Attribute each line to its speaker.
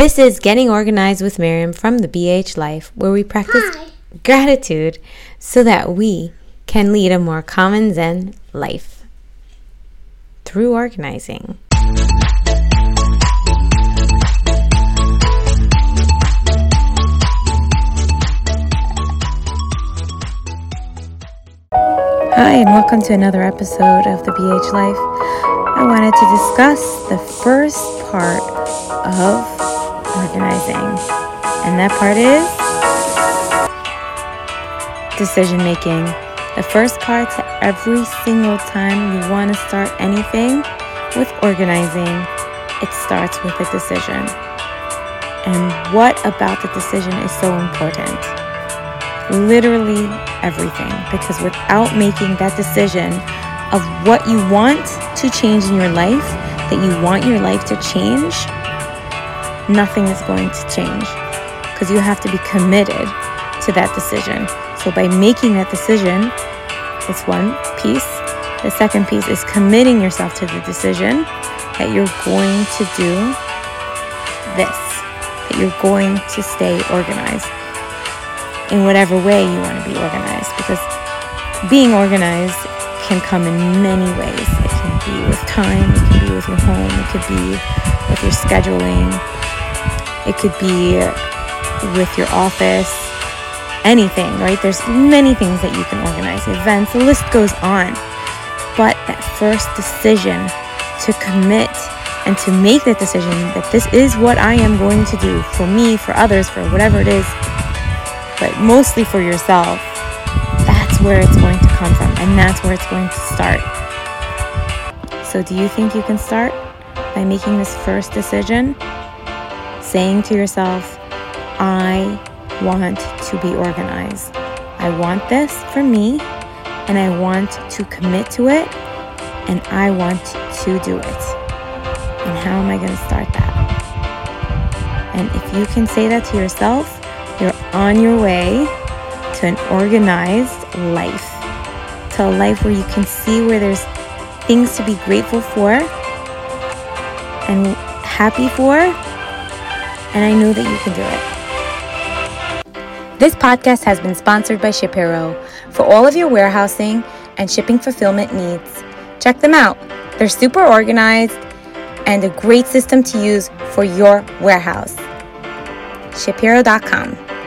Speaker 1: This is Getting Organized with Miriam from the BH Life, where we practice
Speaker 2: Hi.
Speaker 1: gratitude so that we can lead a more common Zen life through organizing. Hi, and welcome to another episode of the BH Life. I wanted to discuss the first part of organizing, and that part is decision making. The first part to every single time you want to start anything with organizing, it starts with a decision. And what about the decision is so important? literally everything because without making that decision of what you want to change in your life, that you want your life to change, nothing is going to change because you have to be committed to that decision. So by making that decision, it's one piece. The second piece is committing yourself to the decision that you're going to do this, that you're going to stay organized in whatever way you want to be organized because being organized can come in many ways. It can be with time, it can be with your home, it could be with your scheduling, it could be with your office, anything, right? There's many things that you can organize, events, the list goes on. But that first decision to commit and to make that decision that this is what I am going to do for me, for others, for whatever it is, but mostly for yourself, that's where it's going to come from and that's where it's going to start. So, do you think you can start by making this first decision? Saying to yourself, I want to be organized. I want this for me and I want to commit to it and I want to do it. And how am I going to start that? And if you can say that to yourself, you're on your way to an organized life, to a life where you can see where there's things to be grateful for and happy for. And I know that you can do it. This podcast has been sponsored by Shapiro for all of your warehousing and shipping fulfillment needs. Check them out. They're super organized and a great system to use for your warehouse. Shapiro.com.